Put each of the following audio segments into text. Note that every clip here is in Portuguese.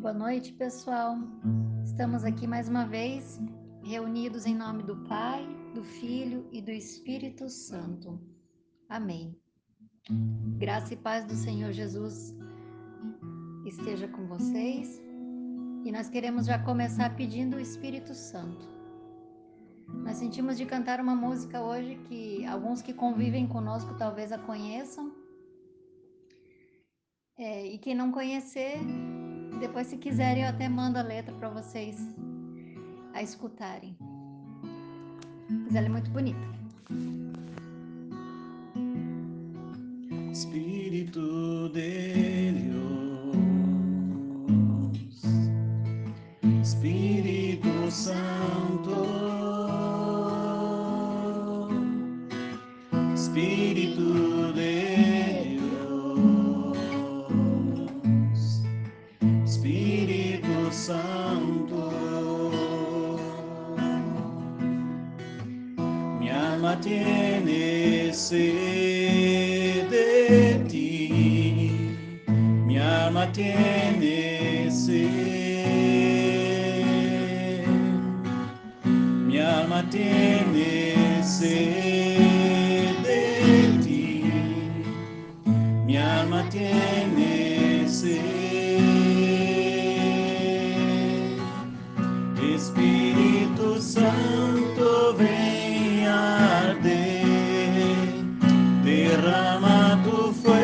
Boa noite, pessoal. Estamos aqui mais uma vez reunidos em nome do Pai, do Filho e do Espírito Santo. Amém. Graça e paz do Senhor Jesus esteja com vocês. E nós queremos já começar pedindo o Espírito Santo. Nós sentimos de cantar uma música hoje que alguns que convivem conosco talvez a conheçam. É, e quem não conhecer, depois, se quiserem, eu até mando a letra para vocês a escutarem. Mas ela é muito bonita. Espírito de Deus, Espírito Santo, Espírito alma tiene sed de ti, mi alma tiene sed, mi alma tiene sed de ti, mi alma tiene derrama tu fuego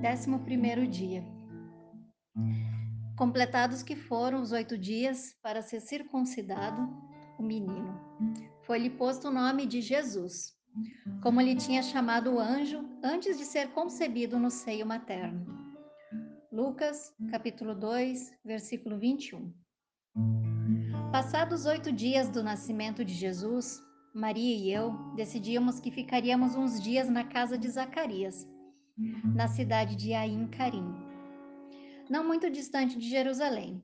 Décimo primeiro dia. Completados que foram os oito dias para ser circuncidado o menino, foi-lhe posto o nome de Jesus, como lhe tinha chamado o anjo antes de ser concebido no seio materno. Lucas, capítulo 2, versículo 21. Passados oito dias do nascimento de Jesus, Maria e eu decidimos que ficaríamos uns dias na casa de Zacarias, na cidade de Ain Carim, não muito distante de Jerusalém.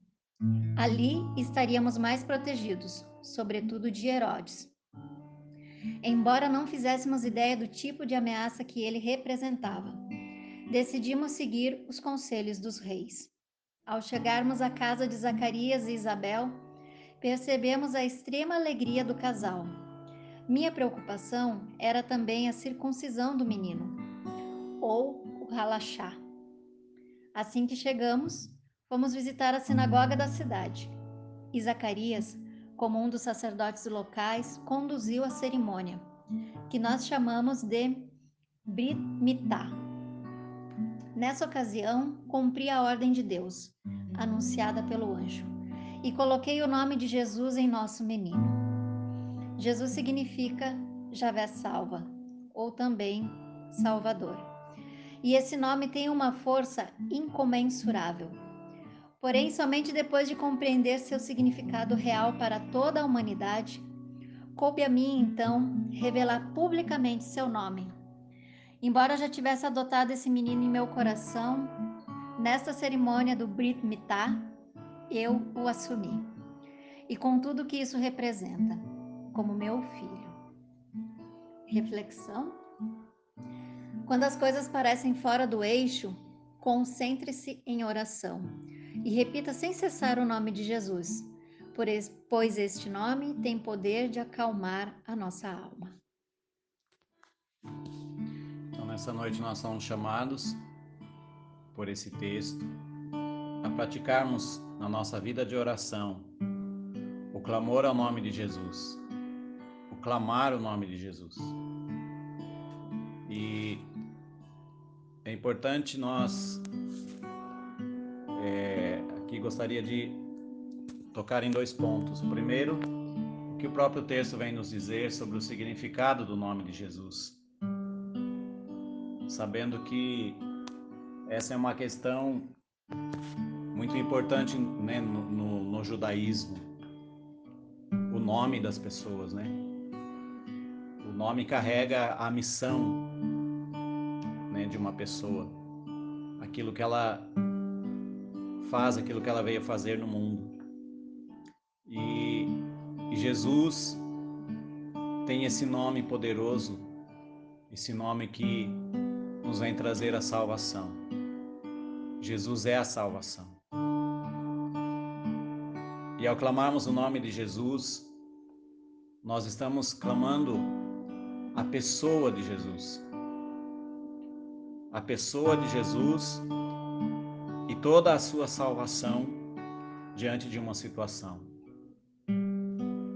Ali estaríamos mais protegidos, sobretudo de Herodes. Embora não fizéssemos ideia do tipo de ameaça que ele representava, decidimos seguir os conselhos dos reis. Ao chegarmos à casa de Zacarias e Isabel, percebemos a extrema alegria do casal. Minha preocupação era também a circuncisão do menino, ou o halachá. Assim que chegamos, fomos visitar a sinagoga da cidade. E Zacarias, como um dos sacerdotes locais, conduziu a cerimônia, que nós chamamos de Brit Mitá. Nessa ocasião, cumpri a ordem de Deus, anunciada pelo anjo, e coloquei o nome de Jesus em nosso menino. Jesus significa Javé salva, ou também Salvador. E esse nome tem uma força incomensurável. Porém, somente depois de compreender seu significado real para toda a humanidade, Coube a mim, então, revelar publicamente seu nome. Embora eu já tivesse adotado esse menino em meu coração, nesta cerimônia do Brit Mitah, eu o assumi. E com tudo que isso representa, como meu filho. Reflexão. Quando as coisas parecem fora do eixo, concentre-se em oração e repita sem cessar o nome de Jesus, pois este nome tem poder de acalmar a nossa alma. Então, nessa noite, nós somos chamados por esse texto a praticarmos na nossa vida de oração o clamor ao nome de Jesus, o clamar o nome de Jesus. E importante nós é, aqui gostaria de tocar em dois pontos. O primeiro, o que o próprio texto vem nos dizer sobre o significado do nome de Jesus. Sabendo que essa é uma questão muito importante né, no, no, no judaísmo. O nome das pessoas, né? O nome carrega a missão de uma pessoa, aquilo que ela faz, aquilo que ela veio fazer no mundo. E, Jesus tem esse nome poderoso, esse nome que nos vem trazer a salvação. Jesus é a salvação. E ao clamarmos o nome de Jesus, nós estamos clamando a pessoa de Jesus. A pessoa de Jesus e toda a sua salvação diante de uma situação.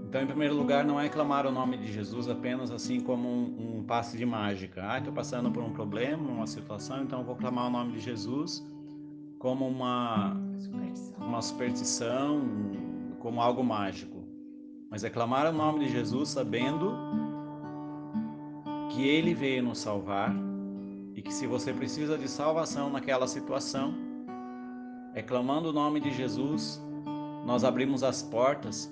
Então, em primeiro lugar, não é clamar o nome de Jesus apenas assim como um, um passe de mágica. Ah, estou passando por um problema, uma situação, então vou clamar o nome de Jesus como uma superstição. uma superstição, como algo mágico. Mas é clamar o nome de Jesus sabendo que Ele veio nos salvar e que se você precisa de salvação naquela situação, é clamando o nome de Jesus, nós abrimos as portas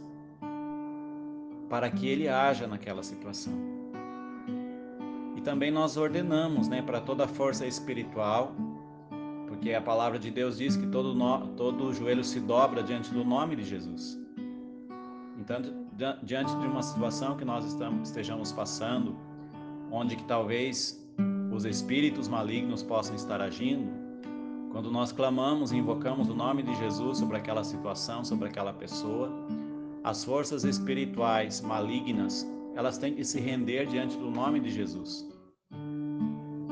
para que Ele haja naquela situação. E também nós ordenamos, né, para toda força espiritual, porque a palavra de Deus diz que todo, no, todo joelho se dobra diante do nome de Jesus. Então, diante de uma situação que nós estamos, estejamos passando, onde que talvez os espíritos malignos possam estar agindo, quando nós clamamos e invocamos o nome de Jesus sobre aquela situação, sobre aquela pessoa, as forças espirituais malignas, elas têm que se render diante do nome de Jesus.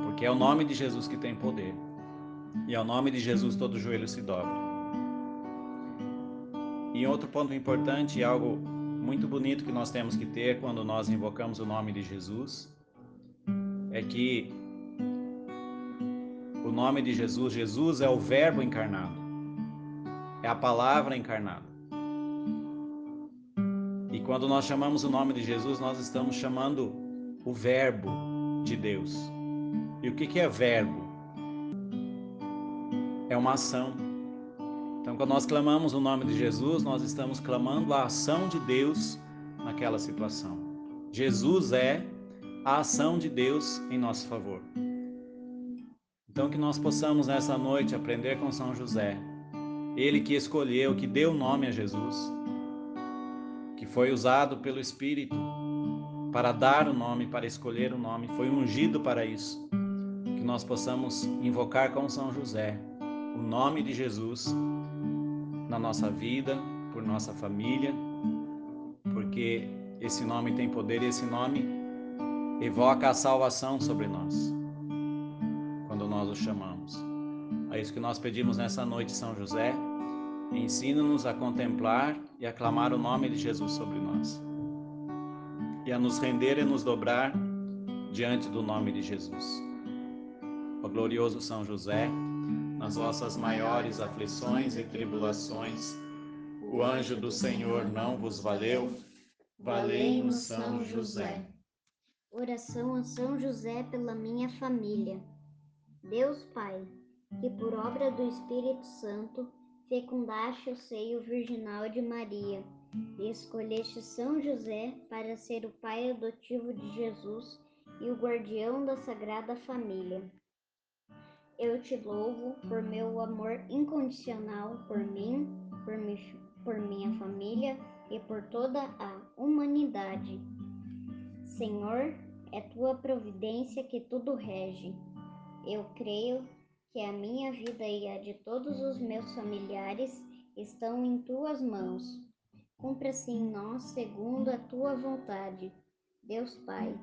Porque é o nome de Jesus que tem poder. E ao nome de Jesus todo joelho se dobra. E outro ponto importante, algo muito bonito que nós temos que ter quando nós invocamos o nome de Jesus, é que o nome de Jesus, Jesus é o Verbo encarnado, é a palavra encarnada. E quando nós chamamos o nome de Jesus, nós estamos chamando o Verbo de Deus. E o que, que é verbo? É uma ação então, quando nós clamamos o nome de Jesus, nós estamos clamando a ação de Deus naquela situação. Jesus é a ação de Deus em nosso favor. Então, que nós possamos nessa noite aprender com São José, ele que escolheu, que deu nome a Jesus, que foi usado pelo Espírito para dar o nome, para escolher o nome, foi ungido para isso. Que nós possamos invocar com São José o nome de Jesus na nossa vida, por nossa família, porque esse nome tem poder e esse nome evoca a salvação sobre nós, nós o chamamos. É isso que nós pedimos nessa noite, São José. Ensina-nos a contemplar e a clamar o nome de Jesus sobre nós, e a nos render e nos dobrar diante do nome de Jesus. Ó glorioso São José, nas vossas maiores aflições e tribulações. O anjo do Senhor não vos valeu. Valei-nos São José. Oração a São José pela minha família. Deus Pai, que por obra do Espírito Santo fecundaste o seio virginal de Maria escolheste São José para ser o pai adotivo de Jesus e o guardião da Sagrada Família. Eu te louvo por meu amor incondicional por mim, por, mi, por minha família e por toda a humanidade. Senhor, é tua providência que tudo rege. Eu creio que a minha vida e a de todos os meus familiares estão em tuas mãos. Cumpra-se em nós segundo a tua vontade. Deus Pai,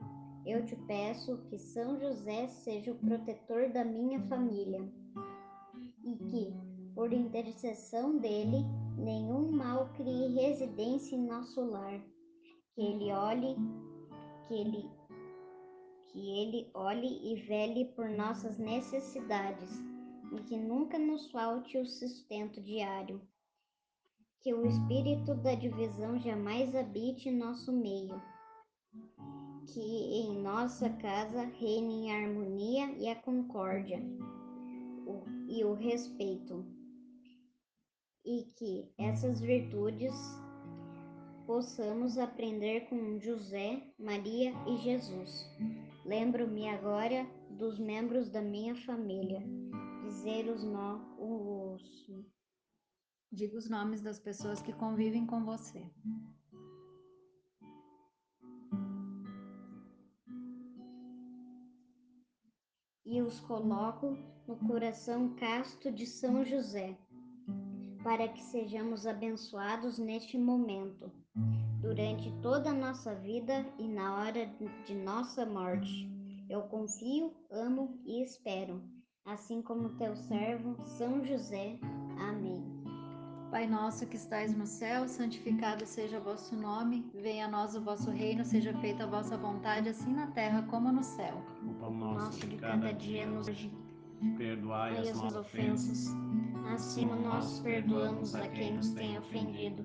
eu te peço que São José seja o protetor da minha família e que, por intercessão dele, nenhum mal crie residência em nosso lar. Que ele olhe, que ele que ele olhe e vele por nossas necessidades e que nunca nos falte o sustento diário. Que o espírito da divisão jamais habite nosso meio. Que em nossa casa reine a harmonia e a concórdia e o respeito. E que essas virtudes possamos aprender com José, Maria e Jesus. Lembro-me agora dos membros da minha família. Dizer os, no, os Diga os nomes das pessoas que convivem com você. E os coloco no coração casto de São José, para que sejamos abençoados neste momento, durante toda a nossa vida e na hora de nossa morte. Eu confio, amo e espero, assim como teu servo São José. Amém. Pai nosso que estais no céu, santificado seja o vosso nome, venha a nós o vosso reino, seja feita a vossa vontade, assim na terra como no céu. O pão nosso de cada dia nos perdoai as nossas ofensas, assim como nós perdoamos a quem nos tem ofendido,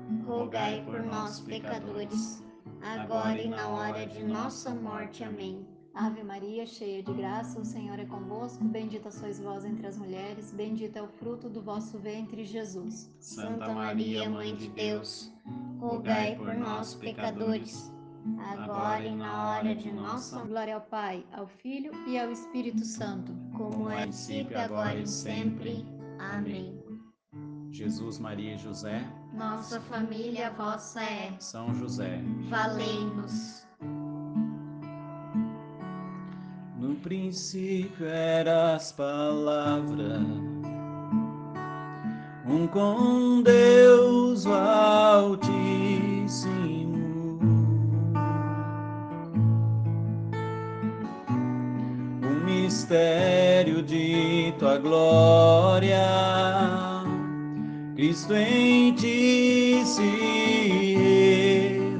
rogai por nós, pecadores, agora e na hora de nossa morte. Amém. Ave Maria, cheia de graça, o Senhor é convosco, bendita sois vós entre as mulheres, bendito é o fruto do vosso ventre, Jesus. Santa Maria, Mãe de Deus, rogai por nós, pecadores, agora e na hora de nossa morte. Glória ao Pai, ao Filho e ao Espírito Santo. como é princípio, agora e sempre. Amém. Jesus, Maria e José, Nossa família vossa é, São José. valei-nos. No princípio eras palavra, um com Deus o Altíssimo. O mistério de tua glória, Cristo em ti se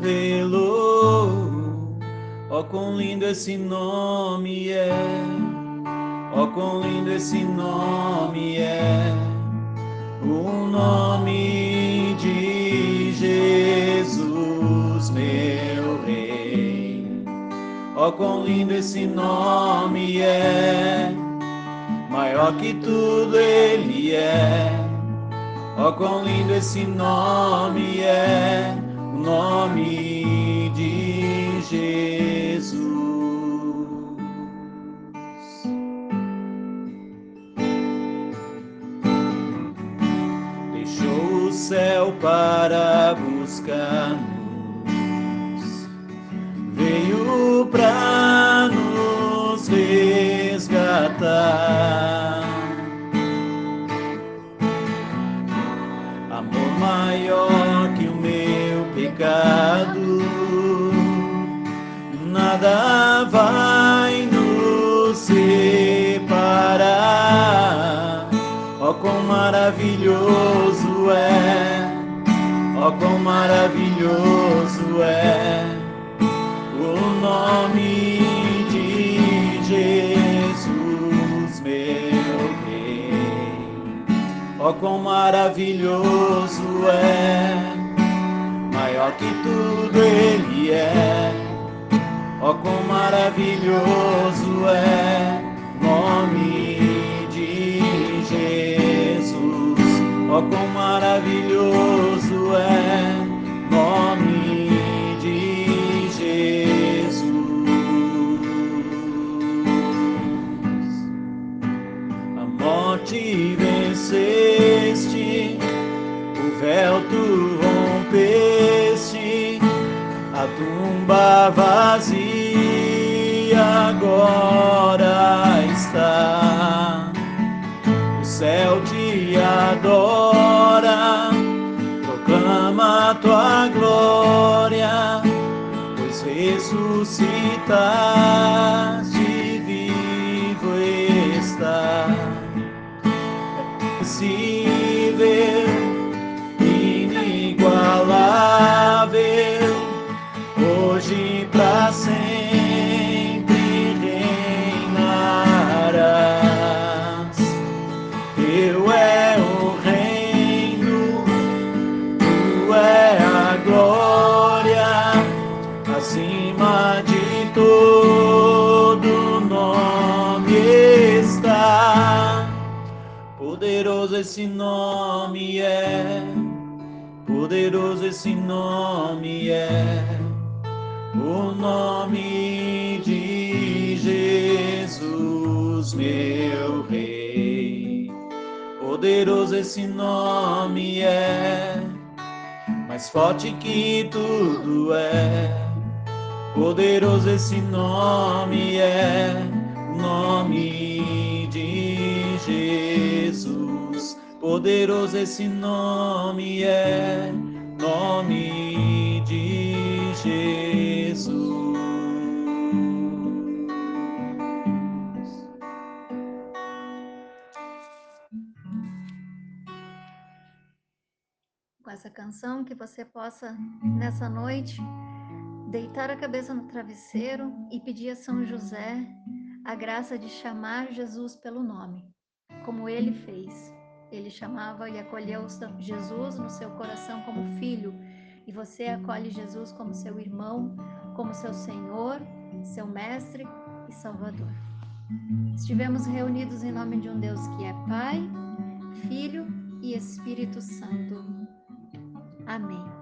revelou. Ó, quão lindo esse nome é! Ó, quão lindo esse nome é! O nome de Jesus, meu Rei. Ó, quão lindo esse nome é! Maior que tudo ele é. Ó, quão lindo esse nome é! O nome de Jesus. Deixou o céu para buscar-nos, veio para maravilhoso é, ó, quão maravilhoso é o nome de Jesus, meu Rei. Ó, quão maravilhoso é, maior que tudo Ele é. Ó, quão maravilhoso é nome de Jesus. Ó, quão maravilhoso é nome de Jesus. A morte venceste, o véu tu rompeste, a tumba vazia agora está. O céu te adora, proclama tua glória, pois ressuscitaste, Poderoso esse nome é, poderoso esse nome é, o nome de Jesus, meu Rei. Poderoso esse nome é, mais forte que tudo é. Poderoso esse nome é, nome de Jesus. Poderoso esse nome é, nome de Jesus. com essa canção, que você possa, nessa noite, deitar a cabeça no travesseiro e pedir a São José a graça de chamar Jesus pelo nome, como ele fez. Ele chamava e acolheu Jesus no seu coração como filho, e você acolhe Jesus como seu irmão, como seu Senhor, seu Mestre e Salvador. Estivemos reunidos em nome de um Deus que é Pai, Filho e Espírito Santo. Amém.